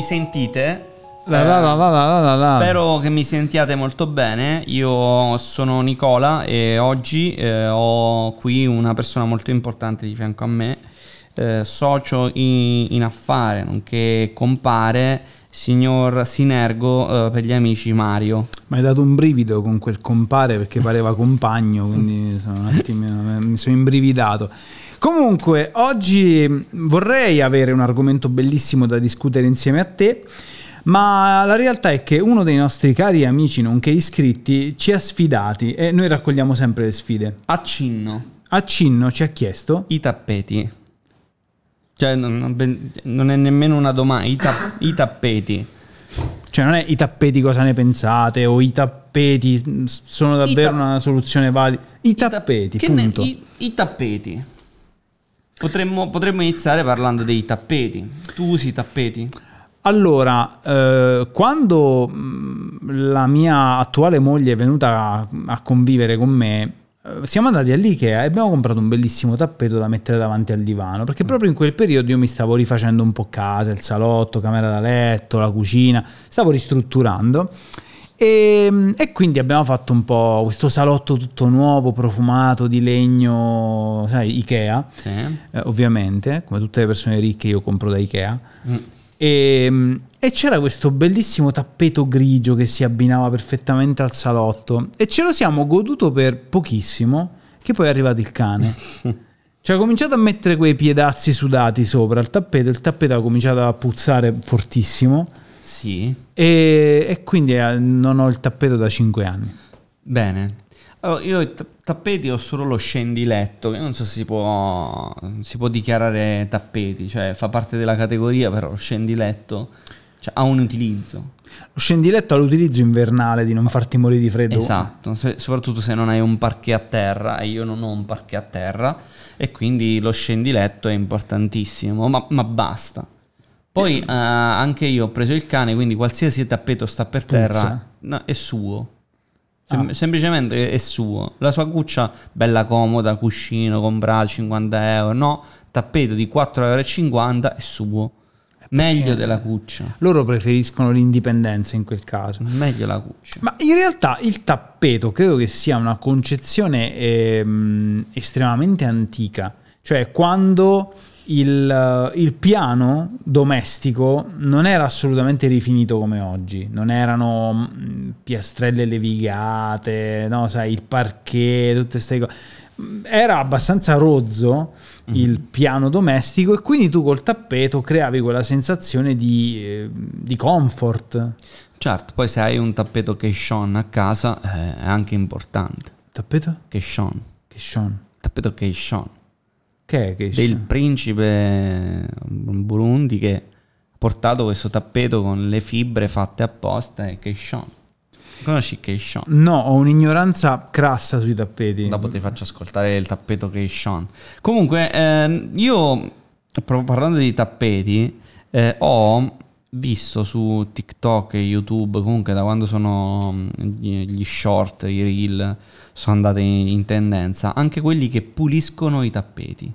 mi sentite. La la la la la la la. Spero che mi sentiate molto bene. Io sono Nicola e oggi eh, ho qui una persona molto importante di fianco a me, eh, socio in, in affare, nonché compare, signor Sinergo eh, per gli amici Mario. Mi hai dato un brivido con quel compare perché pareva compagno, quindi sono un attimino, mi sono imbrividato. Comunque, oggi vorrei avere un argomento bellissimo da discutere insieme a te, ma la realtà è che uno dei nostri cari amici, nonché iscritti, ci ha sfidati e noi raccogliamo sempre le sfide. Accinno, Accinno ci ha chiesto i tappeti. Cioè, non, è nemmeno una domanda, i, ta- i tappeti. Cioè, non è i tappeti cosa ne pensate o i tappeti mm, sono davvero ta- una soluzione valida. I ta- tappeti, che ne- punto. i, i tappeti. Potremmo, potremmo iniziare parlando dei tappeti. Tu usi i tappeti? Allora, eh, quando mh, la mia attuale moglie è venuta a, a convivere con me, eh, siamo andati all'Ikea e abbiamo comprato un bellissimo tappeto da mettere davanti al divano, perché proprio in quel periodo io mi stavo rifacendo un po' casa, il salotto, camera da letto, la cucina, stavo ristrutturando. E, e quindi abbiamo fatto un po' questo salotto tutto nuovo, profumato di legno, sai, Ikea, Sì. eh, ovviamente, come tutte le persone ricche io compro da Ikea. Mm. E, e c'era questo bellissimo tappeto grigio che si abbinava perfettamente al salotto e ce lo siamo goduto per pochissimo, che poi è arrivato il cane. Cioè ha cominciato a mettere quei piedazzi sudati sopra il tappeto, il tappeto ha cominciato a puzzare fortissimo Sì. e, e quindi eh, non ho il tappeto da 5 anni. Bene. Allora, io i ta- tappeti ho solo lo scendiletto, che non so se si può, si può dichiarare tappeti, cioè fa parte della categoria, però lo scendiletto cioè, ha un utilizzo. Lo scendiletto ha l'utilizzo invernale di non farti morire di freddo. Esatto, se- soprattutto se non hai un parquet a terra, e io non ho un parquet a terra, e quindi lo scendiletto è importantissimo, ma, ma basta. Poi eh, anche io ho preso il cane, quindi qualsiasi tappeto sta per terra no, è suo. Sem- Semplicemente è suo. La sua cuccia bella comoda, cuscino, comprato 50 euro. No, tappeto di 4,50 euro è suo. Meglio della cuccia. Loro preferiscono l'indipendenza in quel caso. Meglio la cuccia. Ma in realtà il tappeto credo che sia una concezione ehm, estremamente antica, cioè quando il, il piano domestico non era assolutamente rifinito come oggi, non erano mm, piastrelle levigate, no, sai, il parquet, tutte queste cose. Era abbastanza rozzo il piano domestico e quindi tu col tappeto creavi quella sensazione di, eh, di comfort. Certo, poi se hai un tappeto Keishon a casa eh, è anche importante. Tappeto? Keishon. Che Sean? Tappeto. Che è che Del principe Burundi che ha portato questo tappeto con le fibre fatte apposta e Keishon. Conosci Keishon? No, ho un'ignoranza crassa sui tappeti. Dopo ti faccio ascoltare il tappeto Keishon. Comunque, eh, io proprio parlando di tappeti, eh, ho visto su TikTok e YouTube, comunque da quando sono mm, gli, short, i reel, sono andati in, tendenza, anche quelli che puliscono i tappeti.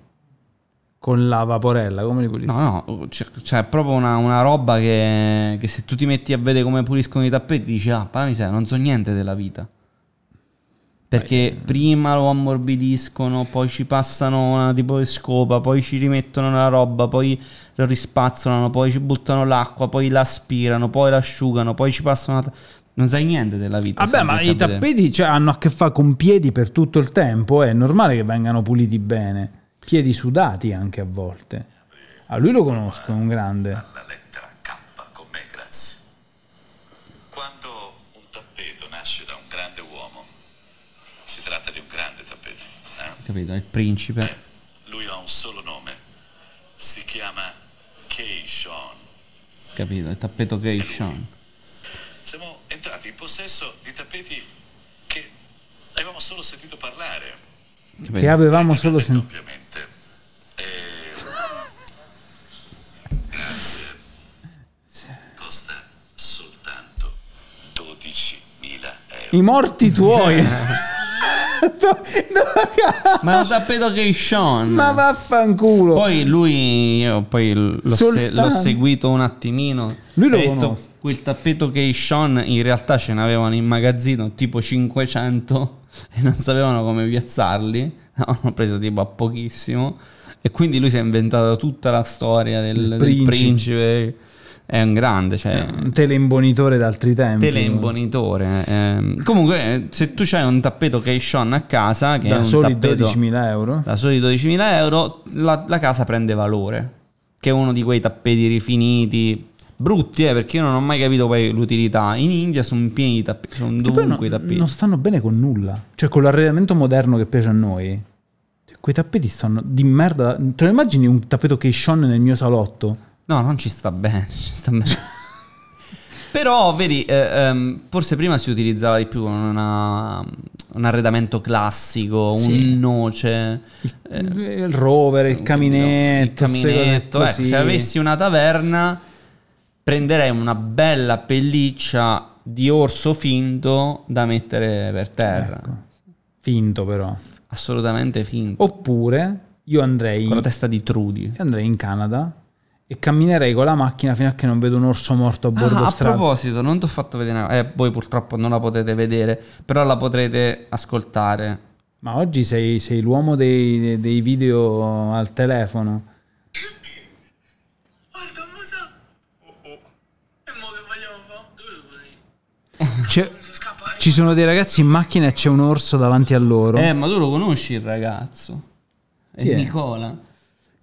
Con la vaporella, come li pulisci? No, no, c'è, c'è proprio una, una roba che, che se tu ti metti a vedere come puliscono i tappeti dici, ah, pa' miseria, non so niente della vita. Perché prima lo ammorbidiscono, poi ci passano una tipo di scopa, poi ci rimettono la roba, poi lo rispazzolano, poi ci buttano l'acqua, poi l'aspirano, poi l'asciugano, poi ci passano... la- Non sai niente della vita. Vabbè, ma i tappeti cioè, hanno a che fare con piedi per tutto il tempo, è normale che vengano puliti bene. Piedi sudati anche a volte. A lui lo conosco, è un grande. La lettera K con me, grazie. Quando un tappeto nasce da un grande uomo, si tratta di un grande tappeto. Eh? Capito? Il principe. Lui ha un solo nome. Si chiama Keishon. Capito? Il tappeto Keishon. Siamo entrati in possesso di tappeti che avevamo solo sentito parlare. Capito? Che avevamo solo sentito. Ovviamente. Grazie. Costa soltanto 12.000 euro. I morti tuoi. Ma è un tappeto che Sean. Ma vaffanculo. Poi lui, io poi l'ho, se- l'ho seguito un attimino. Lui lo Ha detto. Quel tappeto che Sean in realtà ce n'avevano in magazzino tipo 500 e non sapevano come piazzarli. L'hanno preso tipo a pochissimo. E quindi lui si è inventato tutta la storia del, del principe. principe. È un grande, cioè un teleimbonitore d'altri tempi. teleimbonitore. ehm. Comunque, eh, se tu c'hai un tappeto che Sean a casa, che è Da un soli tappeto 12.000 euro. da soli 12.000 euro, la, la casa prende valore. Che è uno di quei tappeti rifiniti. Brutti, eh, perché io non ho mai capito poi l'utilità. In India sono pieni di tappeti, sono dovunque i tappeti. non stanno bene con nulla. Cioè, con l'arredamento moderno che piace a noi. cioè, Quei tappeti stanno di merda. Te lo immagini un tappeto che Sean nel mio salotto? No, non ci sta bene, ci sta bene. Però, vedi, eh, ehm, forse prima si utilizzava di più una- un arredamento classico, Sì. un noce. il rover, il caminetto. il caminetto. cose Ecco, così. se avessi una taverna, prenderei una bella pelliccia di orso finto da mettere per terra. Ecco. Finto però. Assolutamente finto. Oppure io andrei, Con la testa di Trudy. io andrei in Canada e camminerei con la macchina fino a che non vedo un orso morto a bordo Ah, a strada. proposito, non ti ho fatto vedere, una- eh, voi purtroppo non la potete vedere, però la potrete ascoltare. Ma oggi sei, sei l'uomo dei, dei video al telefono. Guarda, Musa! Oh oh. E mo che vogliamo fare? Dove vuoi? C'è- ci sono dei ragazzi in macchina e c'è un orso davanti a loro. Eh, ma tu lo conosci il ragazzo? È è? Nicola.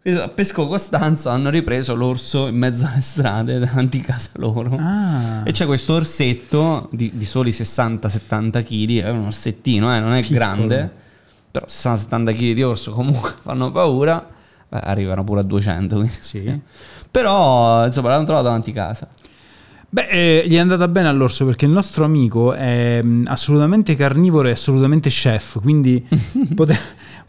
A Pesco Costanzo hanno ripreso l'orso in mezzo alle strade davanti a casa loro. Ah. E c'è questo orsetto di, di soli 60-70 kg, è un orsettino, eh, non è Piccolo. grande, però 60-70 kg di orso comunque fanno paura, Beh, arrivano pure a 200. quindi. Sì. Però insomma l'hanno trovato davanti a casa. Beh, eh, gli è andata bene all'orso perché il nostro amico è mh, assolutamente carnivoro e assolutamente chef, quindi pote-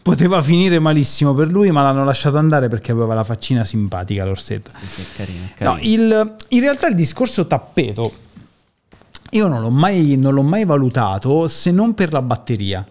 poteva finire malissimo per lui, ma l'hanno lasciato andare perché aveva la faccina simpatica l'orsetto. Sì, sì, carino, è No, carino. il- in realtà il discorso tappeto io non l'ho, mai, non l'ho mai valutato se non per la batteria.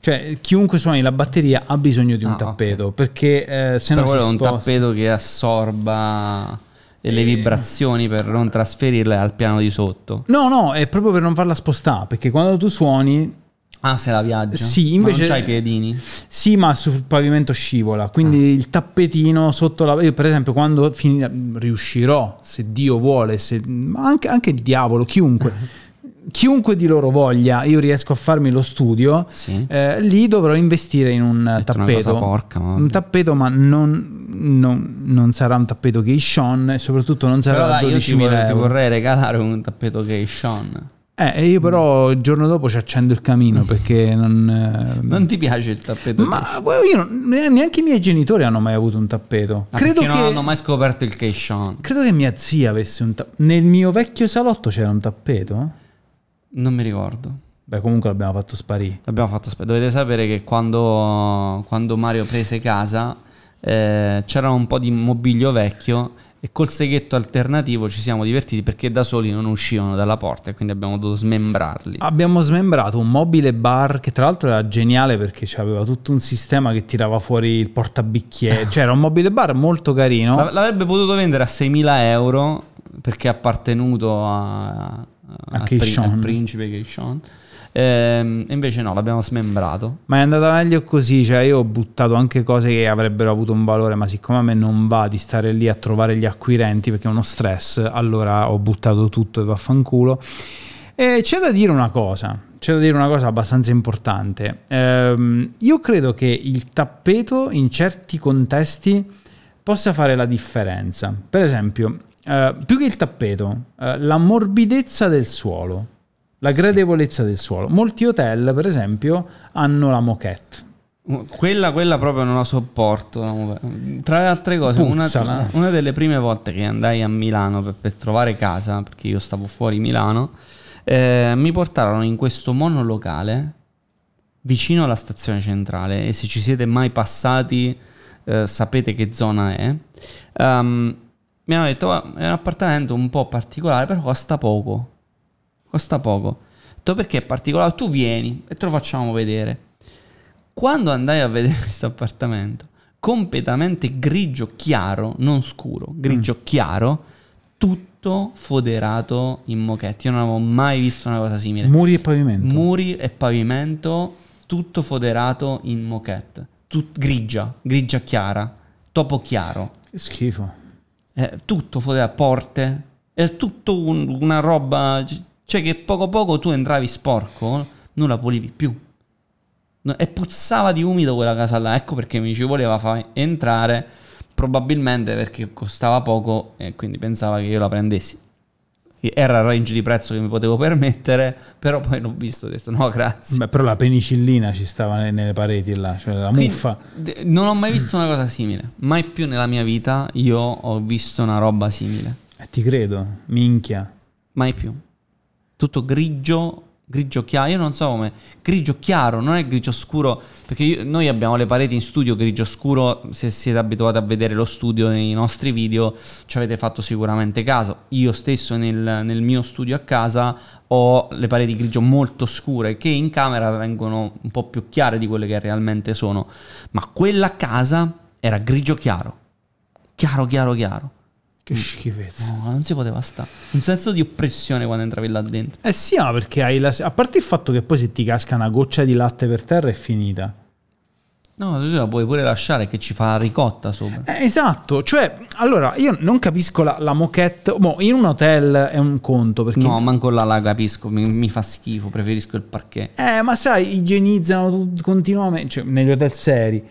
Cioè, chiunque suoni la batteria ha bisogno di un Ah, tappeto perché eh, se Però no quello è un tappeto che assorba le vibrazioni per non trasferirle al piano di sotto. No, no, è proprio per non farla spostare, perché quando tu suoni Ah, se la viaggia? Sì, Ma invece- non c'hai i piedini? Sì, ma sul pavimento scivola, quindi Ah. il tappetino sotto la... Io per esempio quando finirà, riuscirò, se Dio vuole, se, ma anche, anche il diavolo, chiunque, chiunque di loro voglia, io riesco a farmi lo studio, Sì. eh, lì dovrò investire in un tappeto. cosa porca, ma un tappeto, ma non, non- non sarà un tappeto Sean e soprattutto non sarà Però da dai, io ti, 12.000 vorrei, ti vorrei regalare un tappeto che Sean. Eh, e io però il giorno dopo ci accendo il camino perché non... eh, Non ti piace il tappeto? Ma poi io neanche i miei genitori hanno mai avuto un tappeto. Ah, credo, che, non hanno mai scoperto il Keishon. credo che mia zia avesse un tappeto. Nel mio vecchio salotto c'era un tappeto? Non mi ricordo. Beh, comunque l'abbiamo fatto sparire. L'abbiamo fatto aspettare. Dovete sapere che quando, quando Mario prese casa eh, c'era un po' di mobilio vecchio e col seghetto alternativo ci siamo divertiti perché da soli non uscivano dalla porta e quindi abbiamo dovuto smembrarli. Abbiamo smembrato un mobile bar che tra l'altro era geniale perché aveva tutto un sistema che tirava fuori il portabicchiere. cioè era un mobile bar molto carino. L- L'avrebbe potuto vendere a 6.000 euro perché è appartenuto a, A al, Keishon. al principe Keishon. Ehm, invece no, l'abbiamo smembrato. Ma è andata meglio così, cioè io ho buttato anche cose che avrebbero avuto un valore, ma siccome a me non va di stare lì a trovare gli acquirenti perché è uno stress, allora ho buttato tutto e vaffanculo. E c'è da dire una cosa, c'è da dire una cosa abbastanza importante. Ehm, io credo che il tappeto in certi contesti possa fare la differenza. Per esempio, eh, più che il tappeto, eh, la morbidezza del suolo, la gradevolezza del suolo. Molti hotel, per esempio, hanno la moquette. Quella, quella proprio non la sopporto. Tra le altre cose, una, una delle prime volte che andai a Milano per, per trovare casa, perché io stavo fuori Milano, eh, mi portarono in questo monolocale vicino alla stazione centrale e se ci siete mai passati eh, sapete che zona è. Ehm, mi hanno detto "Ah, è un appartamento un po' particolare, però costa poco. Costa poco. Detto perché è particolare? Tu vieni e te lo facciamo vedere. Quando andai a vedere questo appartamento, completamente grigio chiaro, non scuro, grigio chiaro, tutto foderato in moquette. Io non avevo mai visto una cosa simile. Muri e pavimento. Muri e pavimento, tutto foderato in moquette. Tut- grigia, grigia chiara, topo chiaro. Che schifo. Eh, tutto foderato, porte. È tutto un- una roba... Cioè che poco poco tu entravi sporco, non la pulivi più. E puzzava di umido quella casa là. Ecco perché mi ci voleva far entrare. Probabilmente perché costava poco e quindi pensava che io la prendessi. Era il range di prezzo che mi potevo permettere, però poi l'ho visto e ho detto no grazie. Beh, però la penicillina ci stava ne- nelle pareti là, cioè la Quindi, muffa. non ho mai visto una cosa simile. Mai più nella mia vita io ho visto una roba simile. Eh, ti credo, minchia. Mai più. Tutto grigio, grigio chiaro. Io non so come. Grigio chiaro, non è grigio scuro. Perché io- noi abbiamo le pareti in studio grigio scuro. Se siete abituati a vedere lo studio nei nostri video, ci avete fatto sicuramente caso. Io stesso nel, nel mio studio a casa ho le pareti grigio molto scure che in camera vengono un po' più chiare di quelle che realmente sono. Ma quella a casa era grigio chiaro. Chiaro, chiaro, chiaro. Che schifezza. No, non si poteva stare. Un senso di oppressione quando entravi là dentro. Eh sì, ma perché hai la... A parte il fatto che poi se ti casca una goccia di latte per terra è finita. No, tu la puoi pure lasciare che ci fa la ricotta sopra. Eh, esatto, cioè, allora, io non capisco la, la moquette... Mo, in un hotel è un conto, perché... No, manco là la capisco, mi, mi fa schifo, preferisco il parquet. Eh, ma sai, igienizzano continuamente, cioè, negli hotel seri.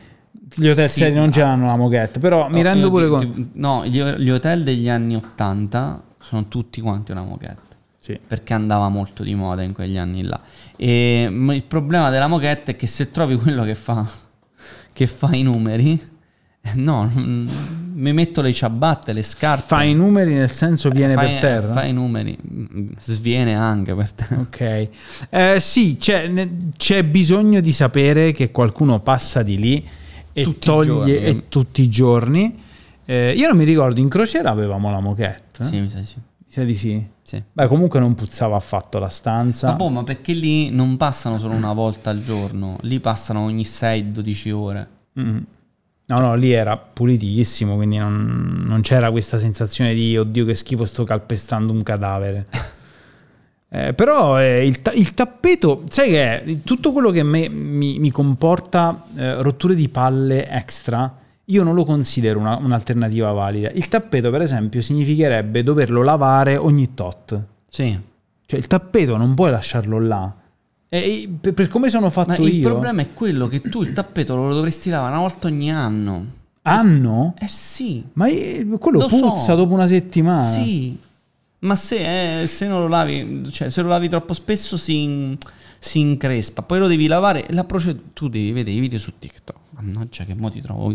Gli hotel Sì, seri non ce l'hanno la moquette, però mi rendo io pure conto. No, gli, gli hotel degli anni 80 sono tutti quanti una moquette. Sì. Perché andava molto di moda in quegli anni là. E il problema della moquette è che se trovi quello che fa, che fa i numeri, eh, no, mi metto le ciabatte, le scarpe. Fa i numeri nel senso viene fai- per terra? Fai i numeri, sviene anche per te. Ok, Eh, sì, c'è, c'è bisogno di sapere che qualcuno passa di lì e Tutti i toglie giorni. e tutti i giorni. Eh, io non mi ricordo, in crociera avevamo la moquette. Sì, mi sa di sì. Mi sa di sì. sì. Beh, comunque non puzzava affatto la stanza. Ma, boh, ma perché lì non passano solo una volta al giorno, lì passano ogni 6-12 ore. Mm. No, no, lì era pulitissimo, quindi non, non c'era questa sensazione di oddio che schifo sto calpestando un cadavere. Eh, però eh, il, ta- il tappeto, sai che è? Tutto quello che me- mi, mi comporta eh, rotture di palle extra, io non lo considero una- un'alternativa valida. Il tappeto, per esempio, significherebbe doverlo lavare ogni tot. Sì. Cioè il tappeto non puoi lasciarlo là. E per, per come sono fatto Ma io... il problema è quello che tu il tappeto lo dovresti lavare una volta ogni anno. Anno? Eh sì. Ma eh, quello Lo so. puzza dopo una settimana. Sì. Ma se, eh, se non lo lavi, cioè se lo lavi troppo spesso si, in- si increspa, poi lo devi lavare. La procedura, tu devi vedere i video su TikTok. Mannaggia, che mo ti trovo.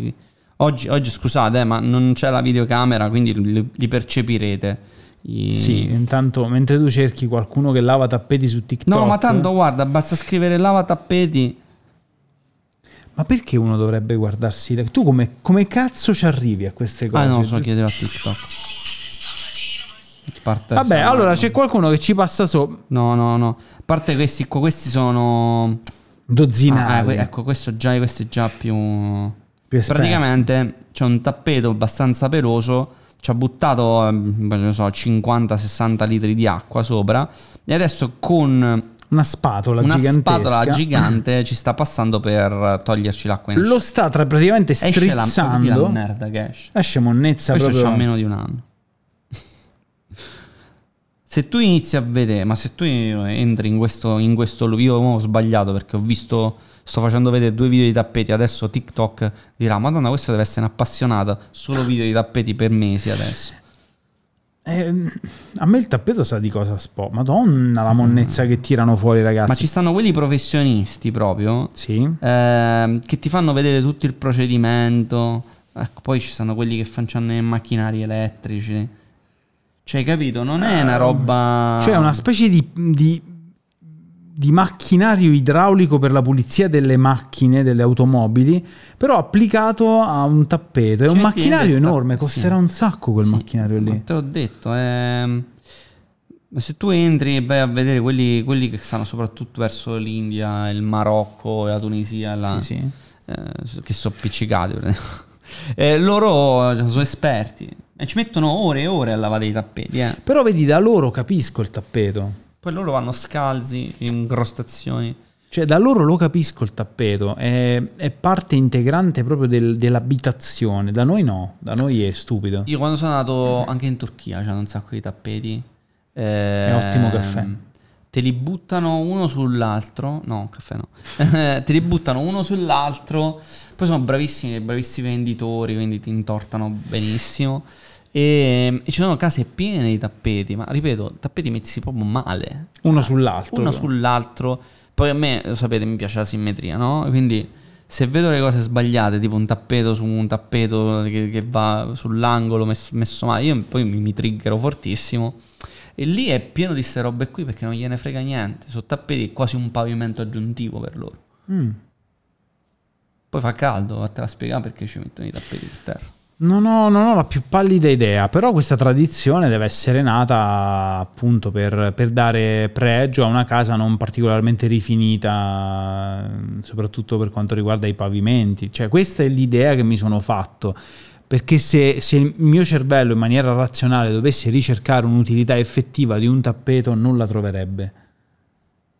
Oggi, oggi scusate, eh, ma non c'è la videocamera, quindi li, li percepirete. I- Sì, intanto mentre tu cerchi qualcuno che lava tappeti su TikTok. No, ma tanto guarda, basta scrivere lava tappeti. Ma perché uno dovrebbe guardarsi? Tu come, come cazzo ci arrivi a queste cose? Ah, no, so chiederò a TikTok. Parte- Vabbè, sono- allora c'è qualcuno che ci passa sopra. No, no, no. A parte questi qua, questi sono. Dozzinali. Ah, ecco, questo già, questo è già più. Più. Praticamente c'è un tappeto abbastanza peloso. Ci ha buttato, eh, non so, 50-60 litri di acqua sopra. E adesso con Una spatola una gigantesca. spatola gigante ci sta passando per toglierci l'acqua in Lo sta tra praticamente Esce la, la strizzando. merda che esce. Esce monnezza Questo proprio. c'ha meno di un anno. Se tu inizi a vedere, ma se tu entri in questo, in questo io ho sbagliato perché ho visto, sto facendo vedere due video di tappeti, adesso TikTok dirà, madonna questa deve essere un'appassionata, solo video di tappeti per mesi adesso. Eh, a me il tappeto sa di cosa spo. Madonna, la monnezza che tirano fuori, ragazzi. Ma ci stanno quelli professionisti proprio, Sì. ehm, che ti fanno vedere tutto il procedimento, ecco, poi ci stanno quelli che fanno i macchinari elettrici. Cioè, capito? Non è una roba... Cioè una specie di, di- di macchinario idraulico per la pulizia delle macchine, delle automobili, però applicato a un tappeto. È un Cioè, macchinario del ta- enorme, costerà sì. un sacco quel Sì, macchinario ma lì. Te l'ho detto, è... Ma se tu entri e vai a vedere quelli, quelli che stanno soprattutto verso l'India, il Marocco, la Tunisia, la- Sì, sì. eh, che sono appiccicati, eh, loro sono esperti e ci mettono ore e ore a lavare i tappeti. eh. Però vedi, da loro capisco il tappeto. Poi loro vanno scalzi, incrostazioni. Cioè, da loro lo capisco il tappeto, è, è parte integrante proprio del- dell'abitazione. Da noi no, da noi è stupido. Io quando sono andato anche in Turchia c'hanno un sacco di tappeti. È ottimo caffè. Te li buttano uno sull'altro. No, caffè no. te li buttano uno sull'altro. Poi sono bravissimi, bravissimi venditori, quindi ti intortano benissimo. E, e ci sono case piene di tappeti, ma ripeto, tappeti messi proprio male. Uno sull'altro. Uno sull'altro. Poi a me, lo sapete, mi piace la simmetria, no? Quindi se vedo le cose sbagliate, tipo un tappeto su un tappeto che, che va sull'angolo messo, messo male, io poi mi, mi triggero fortissimo. E lì è pieno di queste robe qui perché non gliene frega niente. Sono tappeti è quasi un pavimento aggiuntivo per loro. Mm. Poi fa caldo, vattene a spiegare perché ci mettono i tappeti per terra. Non ho, non ho la più pallida idea, però questa tradizione deve essere nata appunto per, per dare pregio a una casa non particolarmente rifinita, soprattutto per quanto riguarda i pavimenti. Cioè, questa è l'idea che mi sono fatto. Perché se, se il mio cervello in maniera razionale dovesse ricercare un'utilità effettiva di un tappeto, non la troverebbe.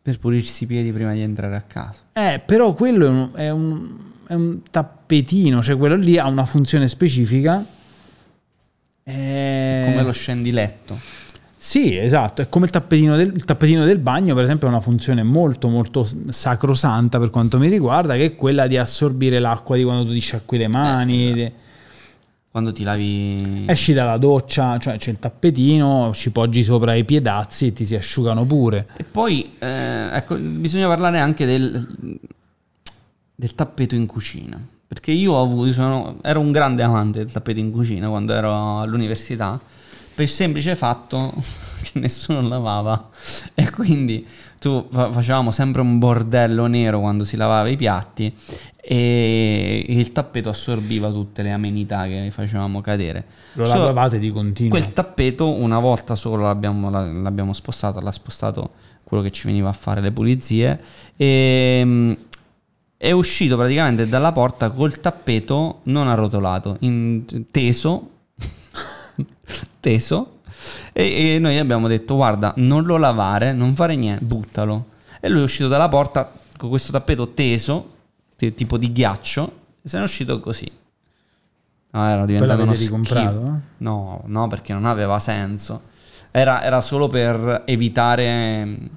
Per pulirsi i piedi prima di entrare a casa. Eh, però quello è un, è un- è un tappetino, cioè quello lì ha una funzione specifica. Eh, Come lo scendiletto. Sì, esatto, è come il tappetino, del, il tappetino del bagno, per esempio, ha una funzione molto molto sacrosanta per quanto mi riguarda, che è quella di assorbire l'acqua di quando tu ti sciacqui le mani. esatto. de- Quando ti lavi... Esci dalla doccia, cioè c'è il tappetino, ci poggi sopra i piedazzi e ti si asciugano pure. E poi, eh, ecco, bisogna parlare anche del, del tappeto in cucina. Perché io ho avuto, sono- ero un grande amante del tappeto in cucina quando ero all'università, per il semplice fatto che nessuno lavava. E quindi tu fa- facevamo sempre un bordello nero quando si lavava i piatti e il tappeto assorbiva tutte le amenità che facevamo cadere. Lo Solo- lavate di continuo. Quel tappeto una volta solo l'abbiamo, la- l'abbiamo spostato, l'ha spostato quello che ci veniva a fare le pulizie e mm, è uscito praticamente dalla porta col tappeto non arrotolato, in- teso, teso e, e noi abbiamo detto guarda non lo lavare, non fare niente, buttalo. E lui è uscito dalla porta con questo tappeto teso, ti- tipo di ghiaccio, e se n'è uscito così. No, era diventato uno ricomprato? No, no, perché non aveva senso. Era, era solo per evitare, mh,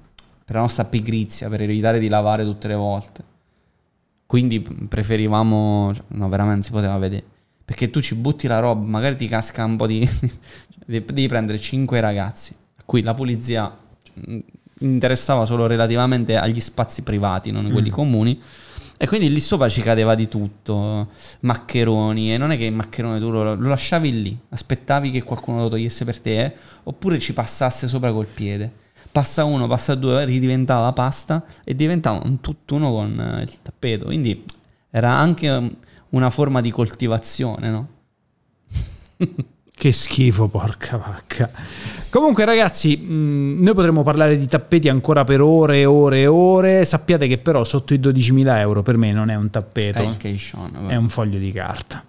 per la nostra pigrizia, per evitare di lavare tutte le volte. Quindi preferivamo, cioè, no, veramente si poteva vedere. Perché tu ci butti la roba, magari ti casca un po' di... devi prendere cinque ragazzi, a cui la pulizia mh, interessava solo relativamente agli spazi privati, non quelli comuni. E quindi lì sopra ci cadeva di tutto, maccheroni, e non è che il maccherone tu lo, lo lasciavi lì, aspettavi che qualcuno lo togliesse per te, eh, oppure ci passasse sopra col piede. Passa uno, passa due, ridiventava pasta e diventava un tutt'uno con eh, il tappeto. Quindi era anche una forma di coltivazione, no? Che schifo, porca vacca. Comunque, ragazzi, mh, noi potremmo parlare di tappeti ancora per ore e ore e ore. Sappiate che, però, sotto i 12.000 euro per me non è un tappeto, È caisson. è un foglio di carta.